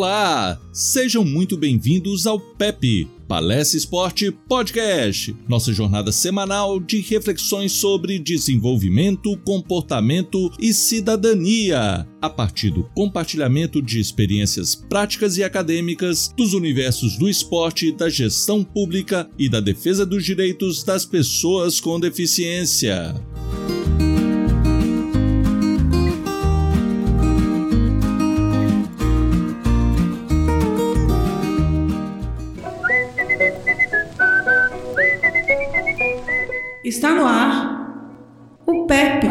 Olá, sejam muito bem-vindos ao PEP, Palestra Esporte Podcast, nossa jornada semanal de reflexões sobre desenvolvimento, comportamento e cidadania, a partir do compartilhamento de experiências práticas e acadêmicas dos universos do esporte, da gestão pública e da defesa dos direitos das pessoas com deficiência. Está no ar o PEP.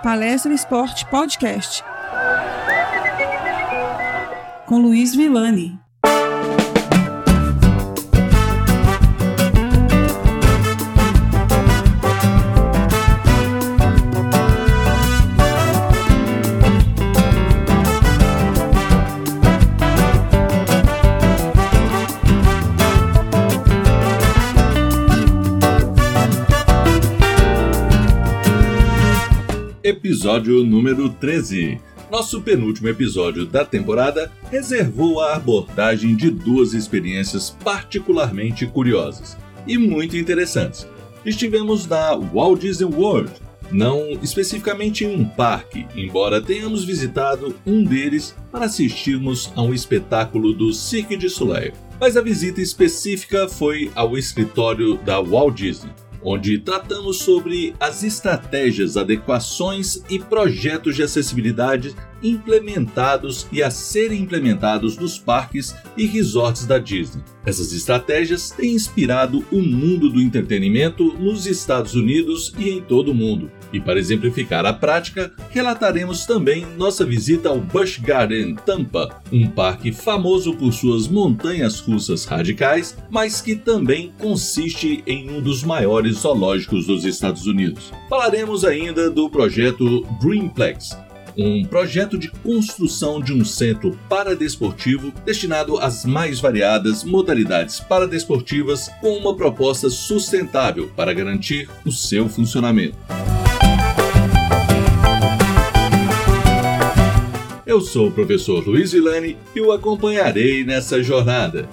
Palestra Esporte Podcast. Com Luiz Villani. Episódio número 13. Nosso penúltimo episódio da temporada reservou a abordagem de duas experiências particularmente curiosas e muito interessantes. Estivemos na Walt Disney World, não especificamente em um parque, embora tenhamos visitado um deles para assistirmos a um espetáculo do Cirque du Soleil. Mas a visita específica foi ao escritório da Walt Disney onde tratamos sobre as estratégias, adequações e projetos de acessibilidade implementados e a serem implementados nos parques e resorts da Disney. Essas estratégias têm inspirado o mundo do entretenimento nos Estados Unidos e em todo o mundo. E para exemplificar a prática, relataremos também nossa visita ao Busch Garden Tampa, um parque famoso por suas montanhas russas radicais, mas que também consiste em um dos maiores zoológicos dos Estados Unidos. Falaremos ainda do projeto Dreamplex, um projeto de construção de um centro paradesportivo destinado às mais variadas modalidades paradesportivas com uma proposta sustentável para garantir o seu funcionamento. Eu sou o professor Luiz Villani e o acompanharei nessa jornada.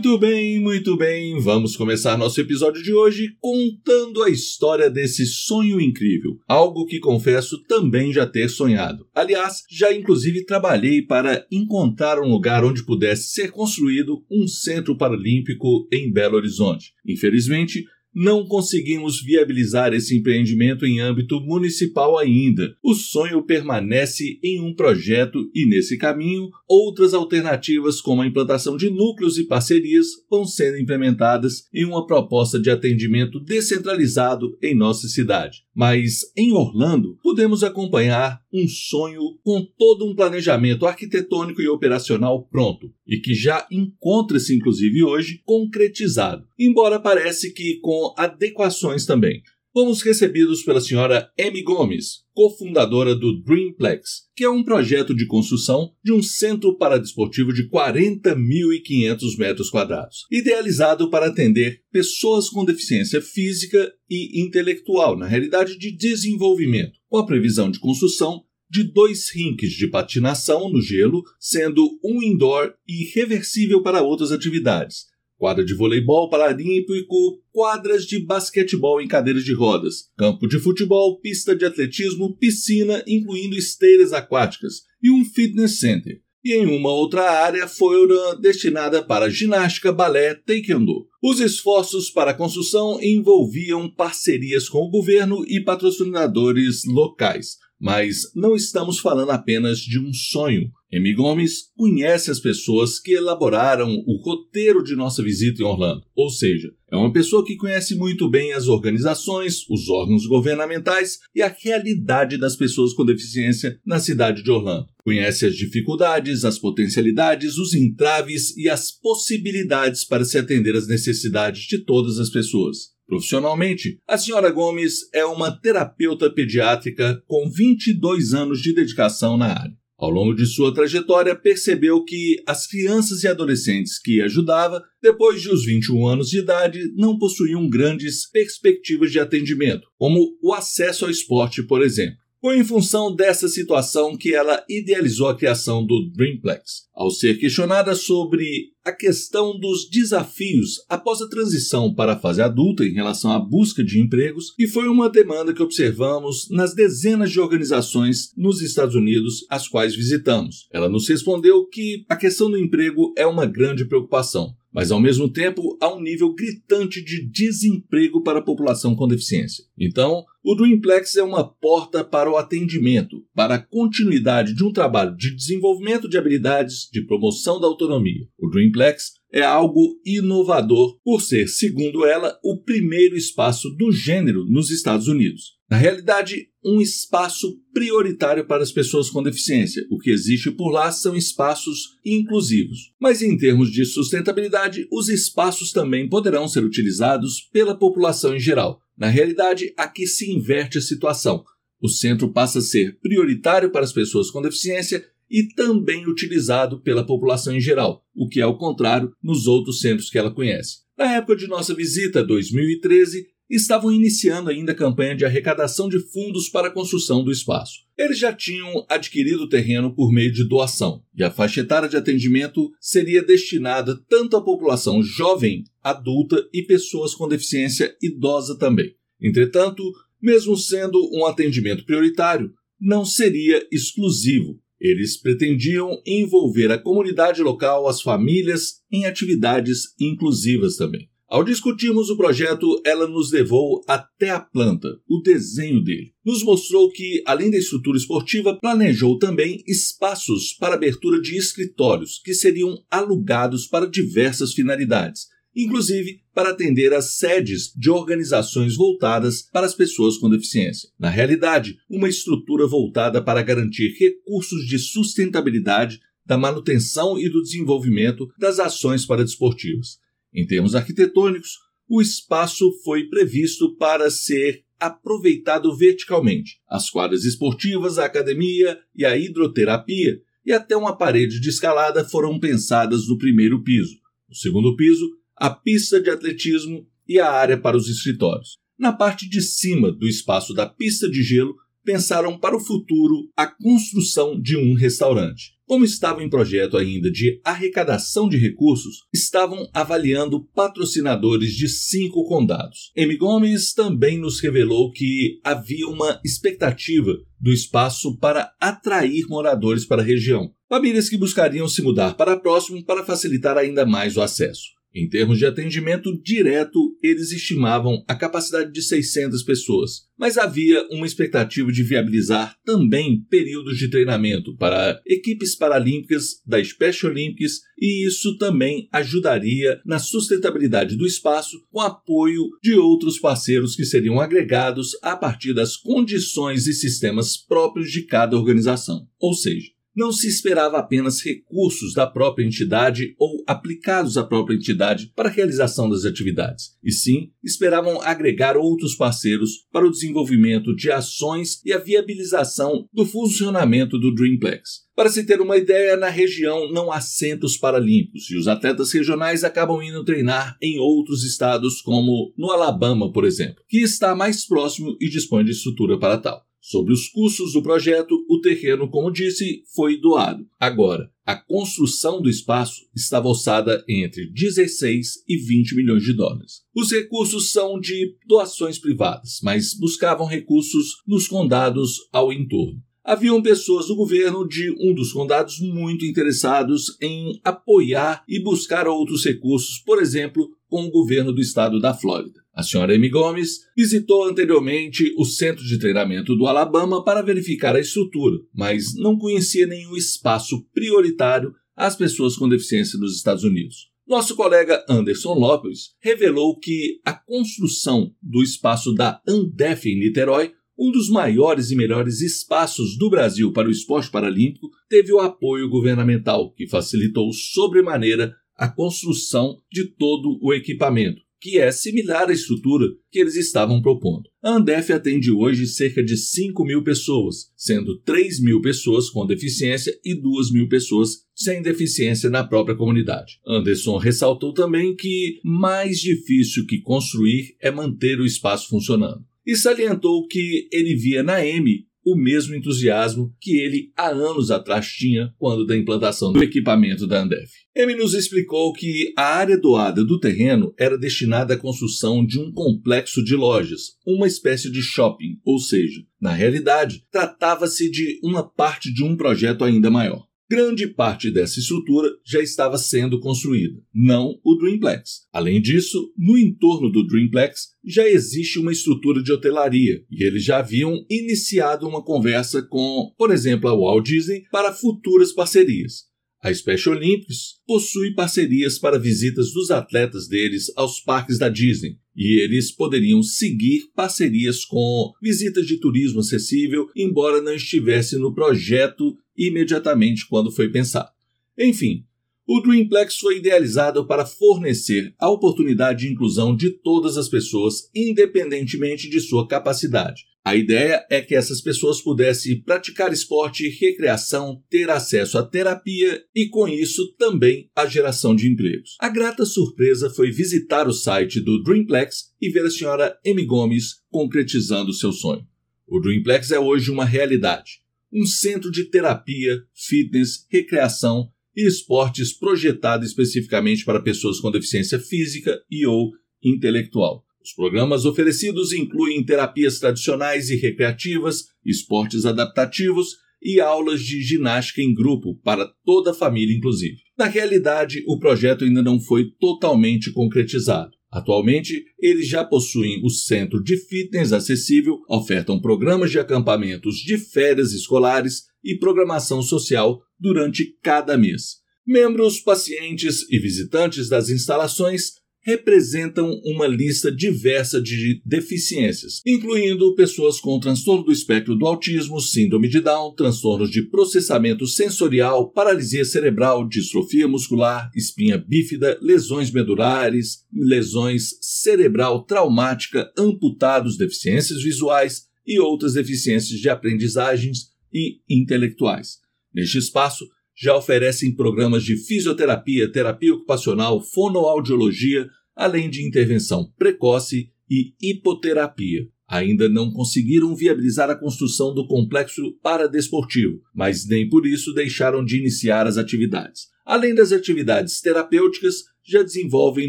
Muito bem, muito bem. Vamos começar nosso episódio de hoje contando a história desse sonho incrível. Algo que confesso também já ter sonhado. Aliás, já inclusive trabalhei para encontrar um lugar onde pudesse ser construído um centro paralímpico em Belo Horizonte. Infelizmente, não conseguimos viabilizar esse empreendimento em âmbito municipal ainda. O sonho permanece em um projeto e, nesse caminho, outras alternativas, como a implantação de núcleos e parcerias, vão sendo implementadas em uma proposta de atendimento descentralizado em nossa cidade. Mas em Orlando, podemos acompanhar um sonho com todo um planejamento arquitetônico e operacional pronto e que já encontra-se inclusive hoje concretizado, embora parece que com adequações também. Fomos recebidos pela senhora Amy Gomes, cofundadora do Dreamplex, que é um projeto de construção de um centro paradesportivo de 40.500 metros quadrados, idealizado para atender pessoas com deficiência física e intelectual, na realidade de desenvolvimento, com a previsão de construção de dois rinques de patinação no gelo, sendo um indoor e reversível para outras atividades, quadra de voleibol paralímpico, quadras de basquetebol em cadeiras de rodas, campo de futebol, pista de atletismo, piscina, incluindo esteiras aquáticas, e um fitness center. E em uma outra área foram destinada para ginástica, balé, taekwondo. Os esforços para a construção envolviam parcerias com o governo e patrocinadores locais, mas não estamos falando apenas de um sonho. Amy Gomes conhece as pessoas que elaboraram o roteiro de nossa visita em Orlando, ou seja, é uma pessoa que conhece muito bem as organizações, os órgãos governamentais e a realidade das pessoas com deficiência na cidade de Orlando. Conhece as dificuldades, as potencialidades, os entraves e as possibilidades para se atender às necessidades de todas as pessoas. Profissionalmente, a senhora Gomes é uma terapeuta pediátrica com 22 anos de dedicação na área. Ao longo de sua trajetória, percebeu que as crianças e adolescentes que ajudava, depois de os 21 anos de idade, não possuíam grandes perspectivas de atendimento, como o acesso ao esporte, por exemplo. Foi em função dessa situação que ela idealizou a criação do Dreamplex. Ao ser questionada sobre a questão dos desafios após a transição para a fase adulta em relação à busca de empregos, e foi uma demanda que observamos nas dezenas de organizações nos Estados Unidos as quais visitamos. Ela nos respondeu que a questão do emprego é uma grande preocupação mas ao mesmo tempo há um nível gritante de desemprego para a população com deficiência. Então, o Dreamplex é uma porta para o atendimento, para a continuidade de um trabalho de desenvolvimento de habilidades, de promoção da autonomia. O Dreamplex é algo inovador por ser, segundo ela, o primeiro espaço do gênero nos Estados Unidos. Na realidade, um espaço prioritário para as pessoas com deficiência. O que existe por lá são espaços inclusivos. Mas em termos de sustentabilidade, os espaços também poderão ser utilizados pela população em geral. Na realidade, aqui se inverte a situação. O centro passa a ser prioritário para as pessoas com deficiência e também utilizado pela população em geral, o que é o contrário nos outros centros que ela conhece. Na época de nossa visita, 2013, estavam iniciando ainda a campanha de arrecadação de fundos para a construção do espaço. Eles já tinham adquirido o terreno por meio de doação, e a faixa etária de atendimento seria destinada tanto à população jovem, adulta e pessoas com deficiência idosa também. Entretanto, mesmo sendo um atendimento prioritário, não seria exclusivo, eles pretendiam envolver a comunidade local, as famílias, em atividades inclusivas também. Ao discutirmos o projeto, ela nos levou até a planta, o desenho dele. Nos mostrou que, além da estrutura esportiva, planejou também espaços para abertura de escritórios que seriam alugados para diversas finalidades, inclusive para atender às sedes de organizações voltadas para as pessoas com deficiência. Na realidade, uma estrutura voltada para garantir recursos de sustentabilidade da manutenção e do desenvolvimento das ações paradesportivas. Em termos arquitetônicos, o espaço foi previsto para ser aproveitado verticalmente. As quadras esportivas, a academia e a hidroterapia e até uma parede de escalada foram pensadas no primeiro piso. No segundo piso, a pista de atletismo e a área para os escritórios. Na parte de cima do espaço da pista de gelo, pensaram para o futuro a construção de um restaurante. Como estava em projeto ainda de arrecadação de recursos, estavam avaliando patrocinadores de cinco condados. M. Gomes também nos revelou que havia uma expectativa do espaço para atrair moradores para a região, famílias que buscariam se mudar para próximo para facilitar ainda mais o acesso. Em termos de atendimento direto, eles estimavam a capacidade de 600 pessoas, mas havia uma expectativa de viabilizar também períodos de treinamento para equipes paralímpicas da Special Olympics e isso também ajudaria na sustentabilidade do espaço com apoio de outros parceiros que seriam agregados a partir das condições e sistemas próprios de cada organização. Ou seja, não se esperava apenas recursos da própria entidade ou aplicados à própria entidade para a realização das atividades, e sim esperavam agregar outros parceiros para o desenvolvimento de ações e a viabilização do funcionamento do Dreamplex. Para se ter uma ideia, na região não há centros paralímpicos e os atletas regionais acabam indo treinar em outros estados, como no Alabama, por exemplo, que está mais próximo e dispõe de estrutura para tal. Sobre os custos do projeto, o terreno, como disse, foi doado. Agora, a construção do espaço estava orçada entre 16 e 20 milhões de dólares. Os recursos são de doações privadas, mas buscavam recursos nos condados ao entorno. Haviam pessoas do governo de um dos condados muito interessados em apoiar e buscar outros recursos, por exemplo, com o governo do estado da Flórida. A senhora Amy Gomes visitou anteriormente o centro de treinamento do Alabama para verificar a estrutura, mas não conhecia nenhum espaço prioritário às pessoas com deficiência nos Estados Unidos. Nosso colega Anderson Lopes revelou que a construção do espaço da Andef em Niterói, um dos maiores e melhores espaços do Brasil para o esporte paralímpico, teve o apoio governamental, que facilitou sobremaneira a construção de todo o equipamento que é similar à estrutura que eles estavam propondo. A Andef atende hoje cerca de 5 mil pessoas, sendo 3 mil pessoas com deficiência e 2 mil pessoas sem deficiência na própria comunidade. Anderson ressaltou também que mais difícil que construir é manter o espaço funcionando. E salientou que ele via na M o mesmo entusiasmo que ele há anos atrás tinha quando da implantação do equipamento da Andef. Ele nos explicou que a área doada do terreno era destinada à construção de um complexo de lojas, uma espécie de shopping, ou seja, na realidade, tratava-se de uma parte de um projeto ainda maior. Grande parte dessa estrutura já estava sendo construída, não o Dreamplex. Além disso, no entorno do Dreamplex já existe uma estrutura de hotelaria e eles já haviam iniciado uma conversa com, por exemplo, a Walt Disney para futuras parcerias. A Special Olympics possui parcerias para visitas dos atletas deles aos parques da Disney, e eles poderiam seguir parcerias com visitas de turismo acessível, embora não estivesse no projeto imediatamente quando foi pensado. Enfim, o Dreamplex foi idealizado para fornecer a oportunidade de inclusão de todas as pessoas, independentemente de sua capacidade. A ideia é que essas pessoas pudessem praticar esporte, recreação, ter acesso à terapia e, com isso, também a geração de empregos. A grata surpresa foi visitar o site do Dreamplex e ver a senhora Amy Gomes concretizando seu sonho. O Dreamplex é hoje uma realidade um centro de terapia, fitness, recreação e esportes projetado especificamente para pessoas com deficiência física e ou intelectual. Os programas oferecidos incluem terapias tradicionais e recreativas, esportes adaptativos e aulas de ginástica em grupo para toda a família, inclusive. Na realidade, o projeto ainda não foi totalmente concretizado. Atualmente, eles já possuem o centro de fitness acessível, ofertam programas de acampamentos de férias escolares e programação social durante cada mês. Membros, pacientes e visitantes das instalações representam uma lista diversa de deficiências, incluindo pessoas com transtorno do espectro do autismo, síndrome de Down, transtornos de processamento sensorial, paralisia cerebral, distrofia muscular, espinha bífida, lesões medulares, lesões cerebral traumática, amputados, deficiências visuais e outras deficiências de aprendizagens e intelectuais. Neste espaço, já oferecem programas de fisioterapia, terapia ocupacional, fonoaudiologia, além de intervenção precoce e hipoterapia. Ainda não conseguiram viabilizar a construção do complexo paradesportivo, mas nem por isso deixaram de iniciar as atividades. Além das atividades terapêuticas, já desenvolvem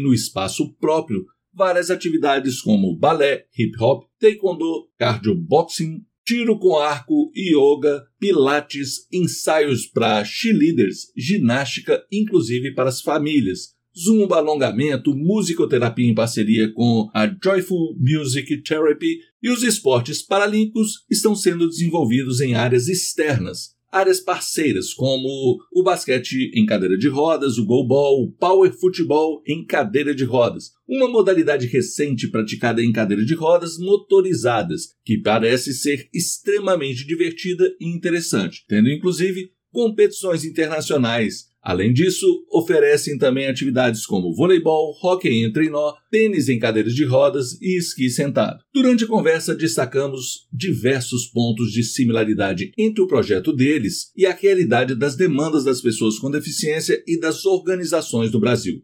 no espaço próprio várias atividades como balé, hip hop, taekwondo, cardio boxing, tiro com arco, yoga, pilates, ensaios para cheerleaders, ginástica, inclusive para as famílias, zumba, alongamento, musicoterapia em parceria com a Joyful Music Therapy e os esportes paralímpicos estão sendo desenvolvidos em áreas externas, áreas parceiras como o basquete em cadeira de rodas, o goalball, o power futebol em cadeira de rodas, uma modalidade recente praticada em cadeira de rodas motorizadas, que parece ser extremamente divertida e interessante, tendo inclusive competições internacionais Além disso, oferecem também atividades como voleibol, hóquei em trenó, tênis em cadeiras de rodas e esqui sentado. Durante a conversa, destacamos diversos pontos de similaridade entre o projeto deles e a realidade das demandas das pessoas com deficiência e das organizações do Brasil.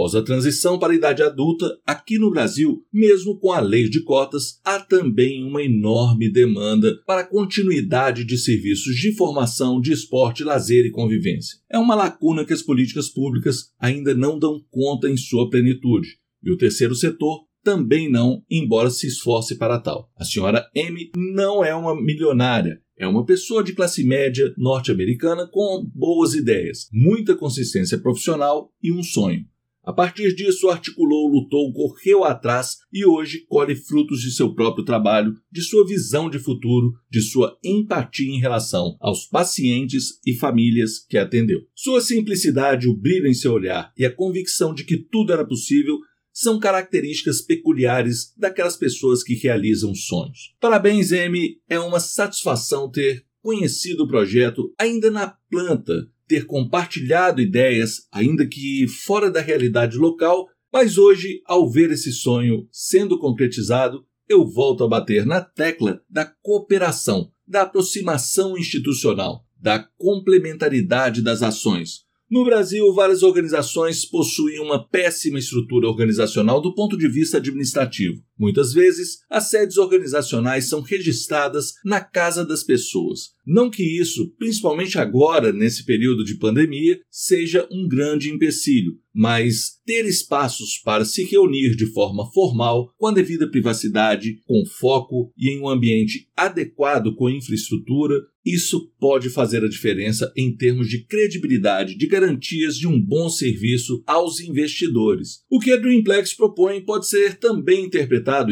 Após a transição para a idade adulta, aqui no Brasil, mesmo com a lei de cotas, há também uma enorme demanda para a continuidade de serviços de formação, de esporte, lazer e convivência. É uma lacuna que as políticas públicas ainda não dão conta em sua plenitude. E o terceiro setor também não, embora se esforce para tal. A senhora M não é uma milionária, é uma pessoa de classe média norte-americana com boas ideias, muita consistência profissional e um sonho. A partir disso, articulou, lutou, correu atrás e hoje colhe frutos de seu próprio trabalho, de sua visão de futuro, de sua empatia em relação aos pacientes e famílias que atendeu. Sua simplicidade, o brilho em seu olhar e a convicção de que tudo era possível são características peculiares daquelas pessoas que realizam sonhos. Parabéns, M! É uma satisfação ter conhecido o projeto ainda na planta ter compartilhado ideias, ainda que fora da realidade local, mas hoje, ao ver esse sonho sendo concretizado, eu volto a bater na tecla da cooperação, da aproximação institucional, da complementaridade das ações. No Brasil, várias organizações possuem uma péssima estrutura organizacional do ponto de vista administrativo. Muitas vezes, as sedes organizacionais são registradas na casa das pessoas. Não que isso, principalmente agora, nesse período de pandemia, seja um grande empecilho, mas ter espaços para se reunir de forma formal, com a devida privacidade, com foco e em um ambiente adequado com infraestrutura, isso pode fazer a diferença em termos de credibilidade, de garantias de um bom serviço aos investidores. O que a Dreamplex propõe pode ser também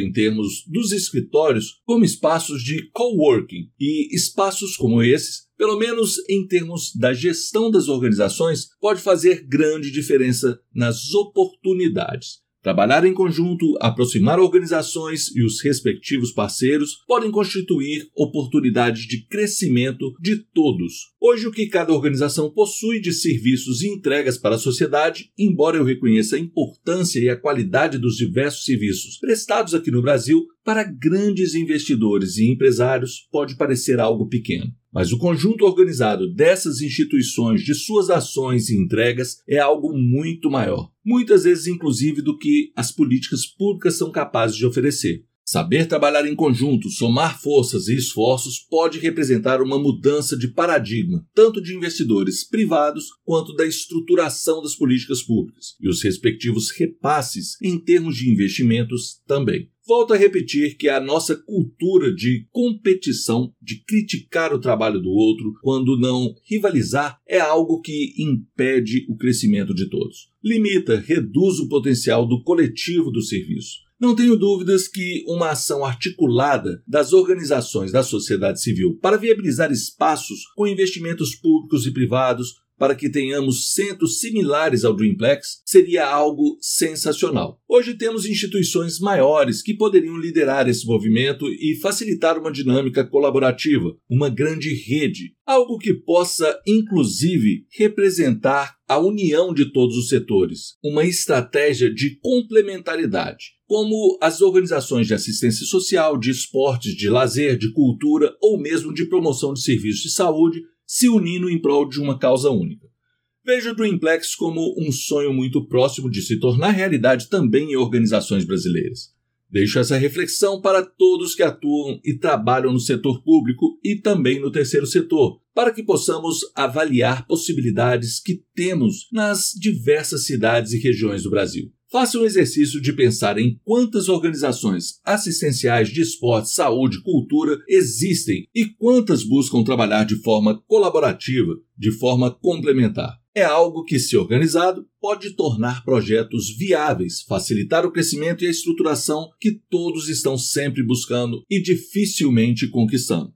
em termos dos escritórios como espaços de coworking e espaços como esses pelo menos em termos da gestão das organizações, pode fazer grande diferença nas oportunidades. Trabalhar em conjunto, aproximar organizações e os respectivos parceiros podem constituir oportunidades de crescimento de todos. Hoje, o que cada organização possui de serviços e entregas para a sociedade, embora eu reconheça a importância e a qualidade dos diversos serviços prestados aqui no Brasil, para grandes investidores e empresários pode parecer algo pequeno. Mas o conjunto organizado dessas instituições, de suas ações e entregas, é algo muito maior, muitas vezes inclusive do que as políticas públicas são capazes de oferecer. Saber trabalhar em conjunto, somar forças e esforços pode representar uma mudança de paradigma, tanto de investidores privados quanto da estruturação das políticas públicas, e os respectivos repasses em termos de investimentos também. Volto a repetir que a nossa cultura de competição, de criticar o trabalho do outro, quando não rivalizar, é algo que impede o crescimento de todos. Limita, reduz o potencial do coletivo do serviço. Não tenho dúvidas que uma ação articulada das organizações da sociedade civil para viabilizar espaços com investimentos públicos e privados para que tenhamos centros similares ao Dreamplex seria algo sensacional. Hoje temos instituições maiores que poderiam liderar esse movimento e facilitar uma dinâmica colaborativa, uma grande rede, algo que possa inclusive representar a união de todos os setores, uma estratégia de complementaridade como as organizações de assistência social, de esportes, de lazer, de cultura ou mesmo de promoção de serviços de saúde se unindo em prol de uma causa única. Vejo o Dreamplex como um sonho muito próximo de se tornar realidade também em organizações brasileiras. Deixo essa reflexão para todos que atuam e trabalham no setor público e também no terceiro setor, para que possamos avaliar possibilidades que temos nas diversas cidades e regiões do Brasil. Faça um exercício de pensar em quantas organizações assistenciais de esporte, saúde, cultura existem e quantas buscam trabalhar de forma colaborativa, de forma complementar. É algo que, se organizado, pode tornar projetos viáveis, facilitar o crescimento e a estruturação que todos estão sempre buscando e dificilmente conquistando.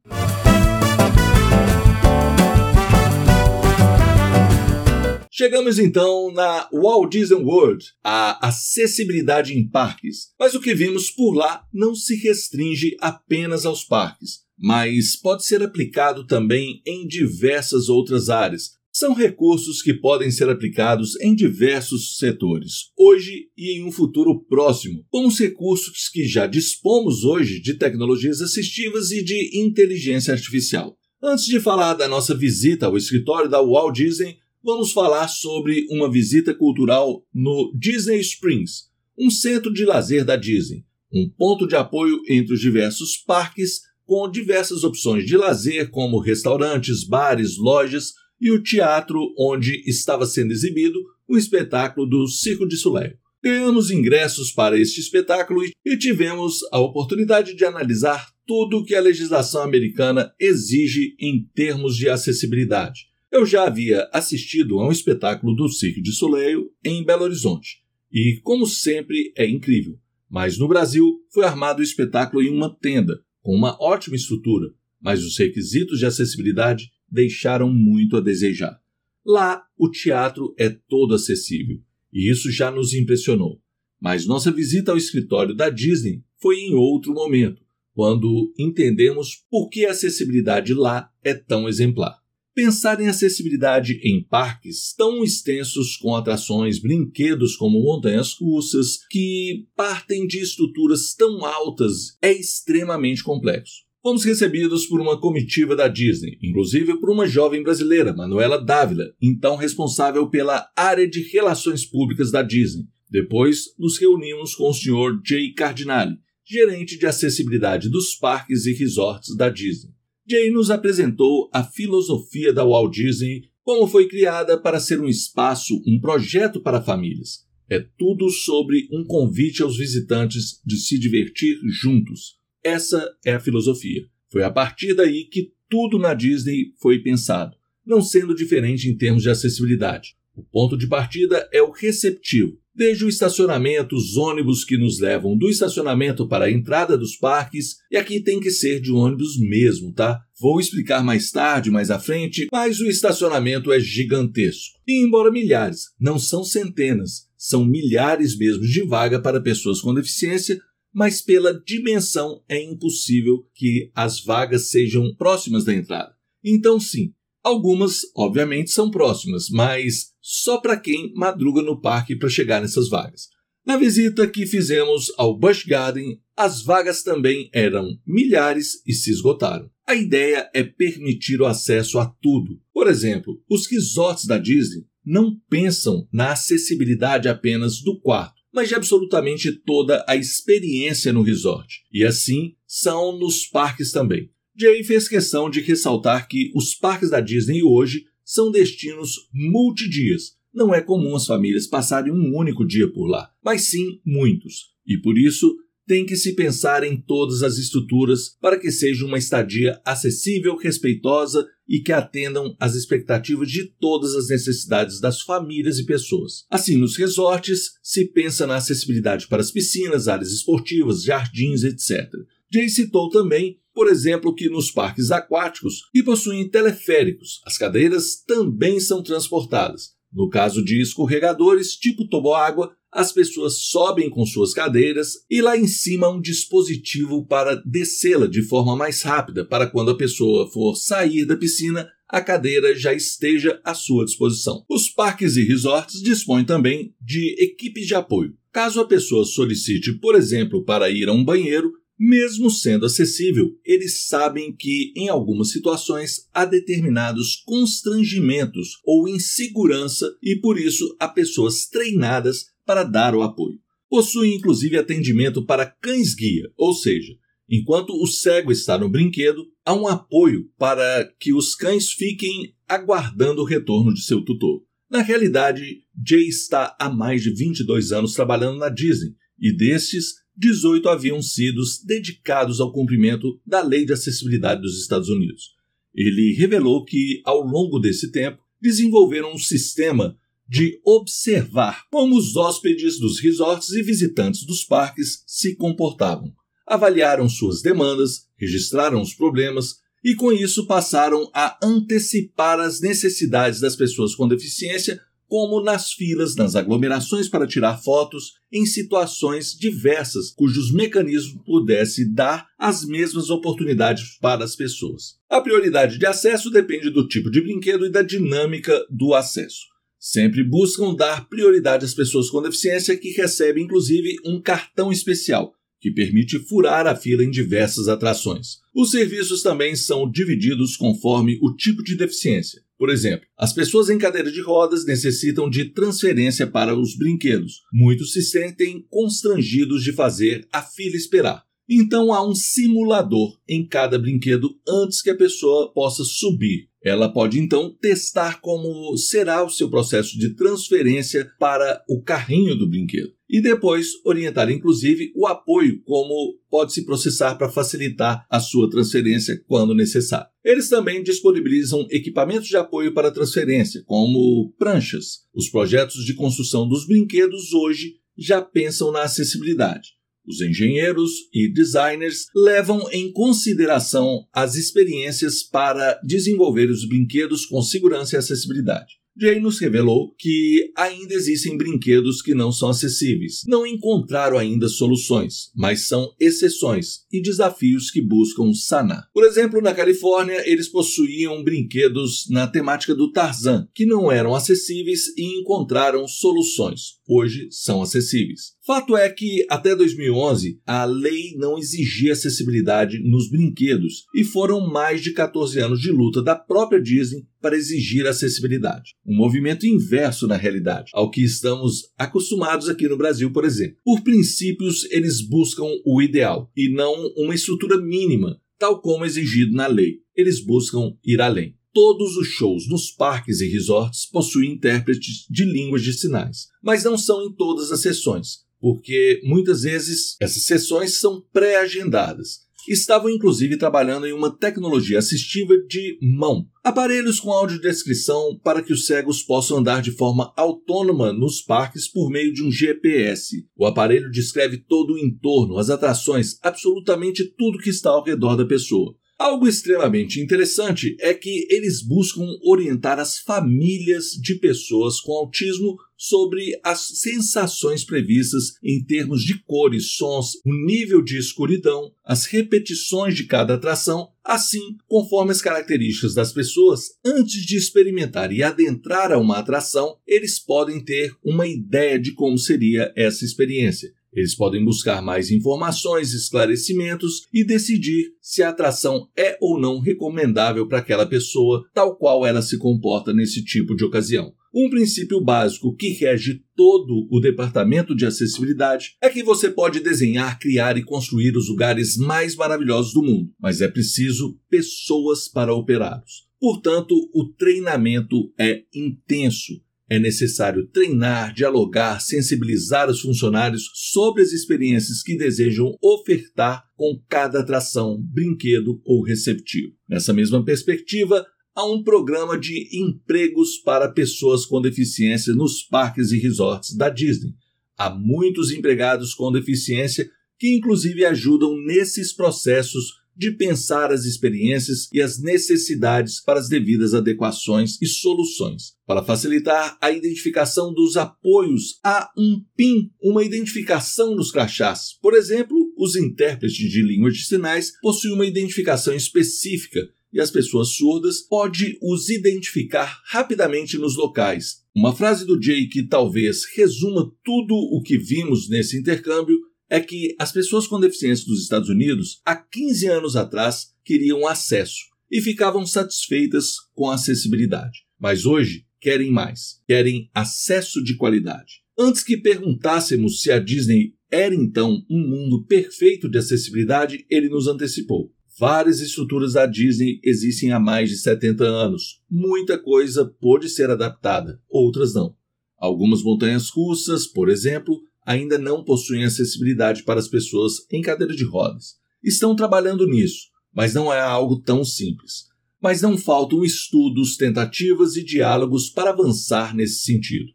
Chegamos então na Walt Disney World, a acessibilidade em parques. Mas o que vimos por lá não se restringe apenas aos parques, mas pode ser aplicado também em diversas outras áreas. São recursos que podem ser aplicados em diversos setores, hoje e em um futuro próximo, com os recursos que já dispomos hoje de tecnologias assistivas e de inteligência artificial. Antes de falar da nossa visita ao escritório da Walt Disney, vamos falar sobre uma visita cultural no Disney Springs, um centro de lazer da Disney, um ponto de apoio entre os diversos parques, com diversas opções de lazer, como restaurantes, bares, lojas e o teatro onde estava sendo exibido o espetáculo do Circo de Soleil. Ganhamos ingressos para este espetáculo e tivemos a oportunidade de analisar tudo o que a legislação americana exige em termos de acessibilidade eu já havia assistido a um espetáculo do Cirque de Soleil em Belo Horizonte, e, como sempre, é incrível. Mas no Brasil foi armado o espetáculo em uma tenda, com uma ótima estrutura, mas os requisitos de acessibilidade deixaram muito a desejar. Lá, o teatro é todo acessível, e isso já nos impressionou. Mas nossa visita ao escritório da Disney foi em outro momento, quando entendemos por que a acessibilidade lá é tão exemplar. Pensar em acessibilidade em parques tão extensos com atrações, brinquedos como montanhas russas, que partem de estruturas tão altas, é extremamente complexo. Fomos recebidos por uma comitiva da Disney, inclusive por uma jovem brasileira, Manuela Dávila, então responsável pela área de relações públicas da Disney. Depois, nos reunimos com o Sr. Jay Cardinale, gerente de acessibilidade dos parques e resorts da Disney. Jay nos apresentou a filosofia da Walt Disney, como foi criada para ser um espaço, um projeto para famílias. É tudo sobre um convite aos visitantes de se divertir juntos. Essa é a filosofia. Foi a partir daí que tudo na Disney foi pensado, não sendo diferente em termos de acessibilidade. O ponto de partida é o receptivo, Desde o estacionamento, os ônibus que nos levam do estacionamento para a entrada dos parques, e aqui tem que ser de ônibus mesmo, tá? Vou explicar mais tarde, mais à frente, mas o estacionamento é gigantesco. E embora milhares, não são centenas, são milhares mesmo de vaga para pessoas com deficiência, mas pela dimensão é impossível que as vagas sejam próximas da entrada. Então, sim, Algumas, obviamente, são próximas, mas só para quem madruga no parque para chegar nessas vagas. Na visita que fizemos ao Busch Garden, as vagas também eram milhares e se esgotaram. A ideia é permitir o acesso a tudo. Por exemplo, os resorts da Disney não pensam na acessibilidade apenas do quarto, mas de absolutamente toda a experiência no resort. E assim são nos parques também. Jay fez questão de ressaltar que os parques da Disney hoje são destinos multidias. Não é comum as famílias passarem um único dia por lá, mas sim muitos. E por isso tem que se pensar em todas as estruturas para que seja uma estadia acessível, respeitosa e que atendam às expectativas de todas as necessidades das famílias e pessoas. Assim, nos resorts, se pensa na acessibilidade para as piscinas, áreas esportivas, jardins, etc. Jay citou também por exemplo, que nos parques aquáticos que possuem teleféricos, as cadeiras também são transportadas. No caso de escorregadores tipo toboágua, as pessoas sobem com suas cadeiras e lá em cima um dispositivo para descê-la de forma mais rápida, para quando a pessoa for sair da piscina, a cadeira já esteja à sua disposição. Os parques e resorts dispõem também de equipes de apoio. Caso a pessoa solicite, por exemplo, para ir a um banheiro, mesmo sendo acessível, eles sabem que, em algumas situações, há determinados constrangimentos ou insegurança e, por isso, há pessoas treinadas para dar o apoio. Possui inclusive atendimento para cães-guia, ou seja, enquanto o cego está no brinquedo, há um apoio para que os cães fiquem aguardando o retorno de seu tutor. Na realidade, Jay está há mais de 22 anos trabalhando na Disney e destes, 18 haviam sido dedicados ao cumprimento da Lei de Acessibilidade dos Estados Unidos. Ele revelou que, ao longo desse tempo, desenvolveram um sistema de observar como os hóspedes dos resorts e visitantes dos parques se comportavam. Avaliaram suas demandas, registraram os problemas e, com isso, passaram a antecipar as necessidades das pessoas com deficiência como nas filas, nas aglomerações para tirar fotos, em situações diversas cujos mecanismos pudessem dar as mesmas oportunidades para as pessoas. A prioridade de acesso depende do tipo de brinquedo e da dinâmica do acesso. Sempre buscam dar prioridade às pessoas com deficiência que recebem inclusive um cartão especial que permite furar a fila em diversas atrações. Os serviços também são divididos conforme o tipo de deficiência. Por exemplo, as pessoas em cadeira de rodas necessitam de transferência para os brinquedos. Muitos se sentem constrangidos de fazer a fila esperar. Então há um simulador em cada brinquedo antes que a pessoa possa subir. Ela pode então testar como será o seu processo de transferência para o carrinho do brinquedo e depois orientar inclusive o apoio como pode se processar para facilitar a sua transferência quando necessário. Eles também disponibilizam equipamentos de apoio para transferência, como pranchas. Os projetos de construção dos brinquedos hoje já pensam na acessibilidade. Os engenheiros e designers levam em consideração as experiências para desenvolver os brinquedos com segurança e acessibilidade. Jay nos revelou que ainda existem brinquedos que não são acessíveis. Não encontraram ainda soluções, mas são exceções e desafios que buscam sanar. Por exemplo, na Califórnia, eles possuíam brinquedos na temática do Tarzan, que não eram acessíveis e encontraram soluções. Hoje são acessíveis. Fato é que, até 2011, a lei não exigia acessibilidade nos brinquedos e foram mais de 14 anos de luta da própria Disney para exigir acessibilidade. Um movimento inverso na realidade, ao que estamos acostumados aqui no Brasil, por exemplo. Por princípios, eles buscam o ideal e não uma estrutura mínima, tal como exigido na lei. Eles buscam ir além. Todos os shows nos parques e resorts possuem intérpretes de línguas de sinais, mas não são em todas as sessões porque muitas vezes essas sessões são pré-agendadas. Estavam inclusive trabalhando em uma tecnologia assistiva de mão, aparelhos com audiodescrição para que os cegos possam andar de forma autônoma nos parques por meio de um GPS. O aparelho descreve todo o entorno, as atrações, absolutamente tudo que está ao redor da pessoa. Algo extremamente interessante é que eles buscam orientar as famílias de pessoas com autismo sobre as sensações previstas em termos de cores, sons, o nível de escuridão, as repetições de cada atração, assim conforme as características das pessoas antes de experimentar e adentrar a uma atração, eles podem ter uma ideia de como seria essa experiência. Eles podem buscar mais informações, esclarecimentos e decidir se a atração é ou não recomendável para aquela pessoa, tal qual ela se comporta nesse tipo de ocasião. Um princípio básico que rege todo o departamento de acessibilidade é que você pode desenhar, criar e construir os lugares mais maravilhosos do mundo, mas é preciso pessoas para operá-los. Portanto, o treinamento é intenso é necessário treinar, dialogar, sensibilizar os funcionários sobre as experiências que desejam ofertar com cada atração, brinquedo ou receptivo. Nessa mesma perspectiva, há um programa de empregos para pessoas com deficiência nos parques e resorts da Disney. Há muitos empregados com deficiência que, inclusive, ajudam nesses processos de pensar as experiências e as necessidades para as devidas adequações e soluções. Para facilitar a identificação dos apoios, há um PIN, uma identificação nos crachás. Por exemplo, os intérpretes de língua de sinais possuem uma identificação específica e as pessoas surdas podem os identificar rapidamente nos locais. Uma frase do Jay que talvez resuma tudo o que vimos nesse intercâmbio é que as pessoas com deficiência dos Estados Unidos, há 15 anos atrás, queriam acesso e ficavam satisfeitas com a acessibilidade. Mas hoje querem mais, querem acesso de qualidade. Antes que perguntássemos se a Disney era então um mundo perfeito de acessibilidade, ele nos antecipou. Várias estruturas da Disney existem há mais de 70 anos. Muita coisa pôde ser adaptada, outras não. Algumas montanhas russas, por exemplo, ainda não possuem acessibilidade para as pessoas em cadeira de rodas. Estão trabalhando nisso, mas não é algo tão simples. Mas não faltam estudos, tentativas e diálogos para avançar nesse sentido.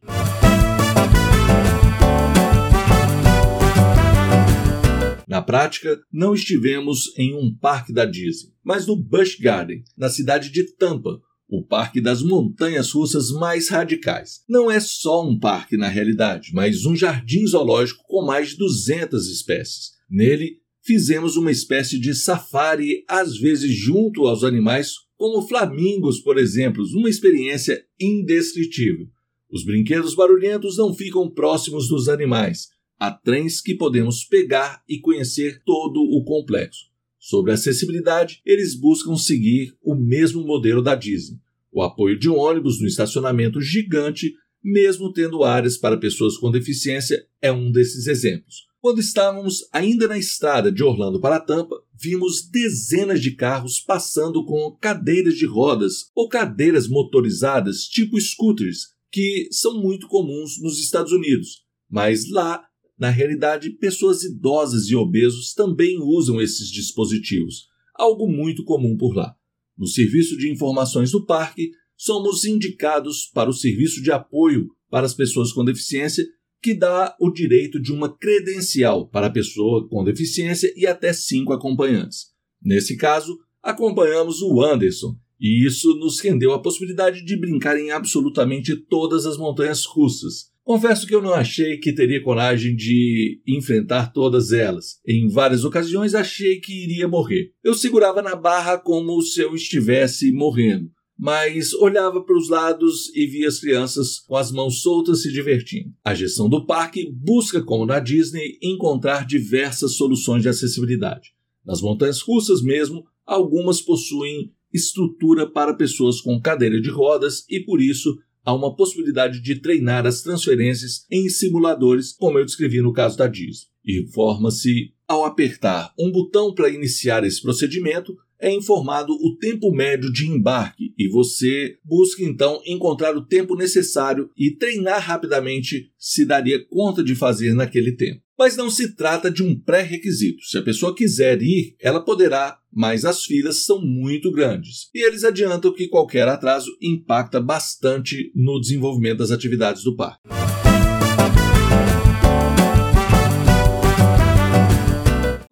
Na prática, não estivemos em um parque da Disney, mas no Busch Garden, na cidade de Tampa, o parque das montanhas russas mais radicais. Não é só um parque na realidade, mas um jardim zoológico com mais de 200 espécies. Nele, fizemos uma espécie de safari, às vezes junto aos animais, como flamingos, por exemplo, uma experiência indescritível. Os brinquedos barulhentos não ficam próximos dos animais. Há trens que podemos pegar e conhecer todo o complexo. Sobre acessibilidade, eles buscam seguir o mesmo modelo da Disney. O apoio de ônibus no estacionamento gigante, mesmo tendo áreas para pessoas com deficiência, é um desses exemplos. Quando estávamos ainda na estrada de Orlando para Tampa, vimos dezenas de carros passando com cadeiras de rodas ou cadeiras motorizadas tipo scooters, que são muito comuns nos Estados Unidos. Mas lá na realidade, pessoas idosas e obesos também usam esses dispositivos, algo muito comum por lá. No serviço de informações do parque, somos indicados para o serviço de apoio para as pessoas com deficiência, que dá o direito de uma credencial para a pessoa com deficiência e até cinco acompanhantes. Nesse caso, acompanhamos o Anderson, E isso nos rendeu a possibilidade de brincar em absolutamente todas as montanhas russas. Confesso que eu não achei que teria coragem de enfrentar todas elas. Em várias ocasiões achei que iria morrer. Eu segurava na barra como se eu estivesse morrendo mas olhava para os lados e via as crianças com as mãos soltas se divertindo. A gestão do parque busca, como na Disney, encontrar diversas soluções de acessibilidade. Nas montanhas russas mesmo, algumas possuem estrutura para pessoas com cadeira de rodas e por isso há uma possibilidade de treinar as transferências em simuladores, como eu descrevi no caso da Disney. Informa-se ao apertar um botão para iniciar esse procedimento, é informado o tempo médio de embarque e você busca então encontrar o tempo necessário e treinar rapidamente se daria conta de fazer naquele tempo. Mas não se trata de um pré-requisito. Se a pessoa quiser ir, ela poderá, mas as filas são muito grandes. E eles adiantam que qualquer atraso impacta bastante no desenvolvimento das atividades do parque.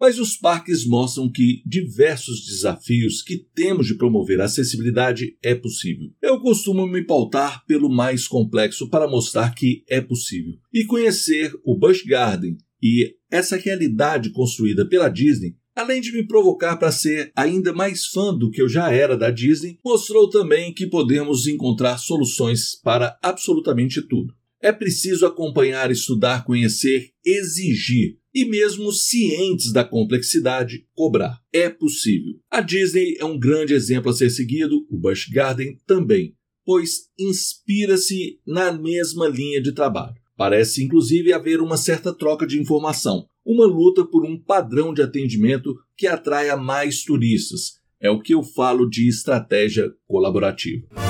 Mas os parques mostram que diversos desafios que temos de promover a acessibilidade é possível. Eu costumo me pautar pelo mais complexo para mostrar que é possível. E conhecer o Busch Garden e essa realidade construída pela Disney Além de me provocar para ser ainda mais fã do que eu já era da Disney, mostrou também que podemos encontrar soluções para absolutamente tudo. É preciso acompanhar, estudar, conhecer, exigir e, mesmo cientes da complexidade, cobrar. É possível. A Disney é um grande exemplo a ser seguido, o Busch Garden também, pois inspira-se na mesma linha de trabalho. Parece inclusive haver uma certa troca de informação, uma luta por um padrão de atendimento que atraia mais turistas. É o que eu falo de estratégia colaborativa.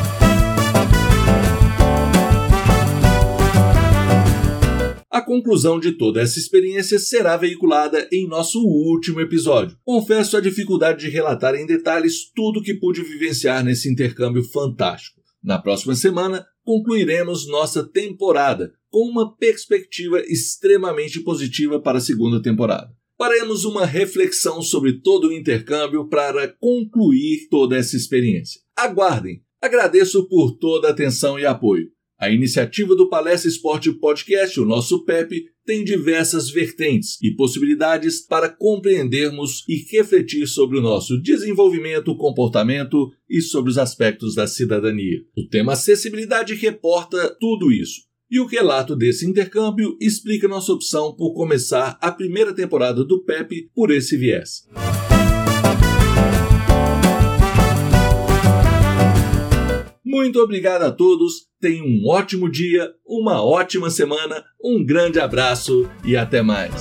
A conclusão de toda essa experiência será veiculada em nosso último episódio. Confesso a dificuldade de relatar em detalhes tudo que pude vivenciar nesse intercâmbio fantástico. Na próxima semana, concluiremos nossa temporada com uma perspectiva extremamente positiva para a segunda temporada. Faremos uma reflexão sobre todo o intercâmbio para concluir toda essa experiência. Aguardem! Agradeço por toda a atenção e apoio. A iniciativa do Palestra Esporte Podcast, o nosso PEP, tem diversas vertentes e possibilidades para compreendermos e refletir sobre o nosso desenvolvimento, comportamento e sobre os aspectos da cidadania. O tema acessibilidade reporta tudo isso. E o relato desse intercâmbio explica nossa opção por começar a primeira temporada do PEP por esse viés. Muito obrigado a todos, tenham um ótimo dia, uma ótima semana, um grande abraço e até mais.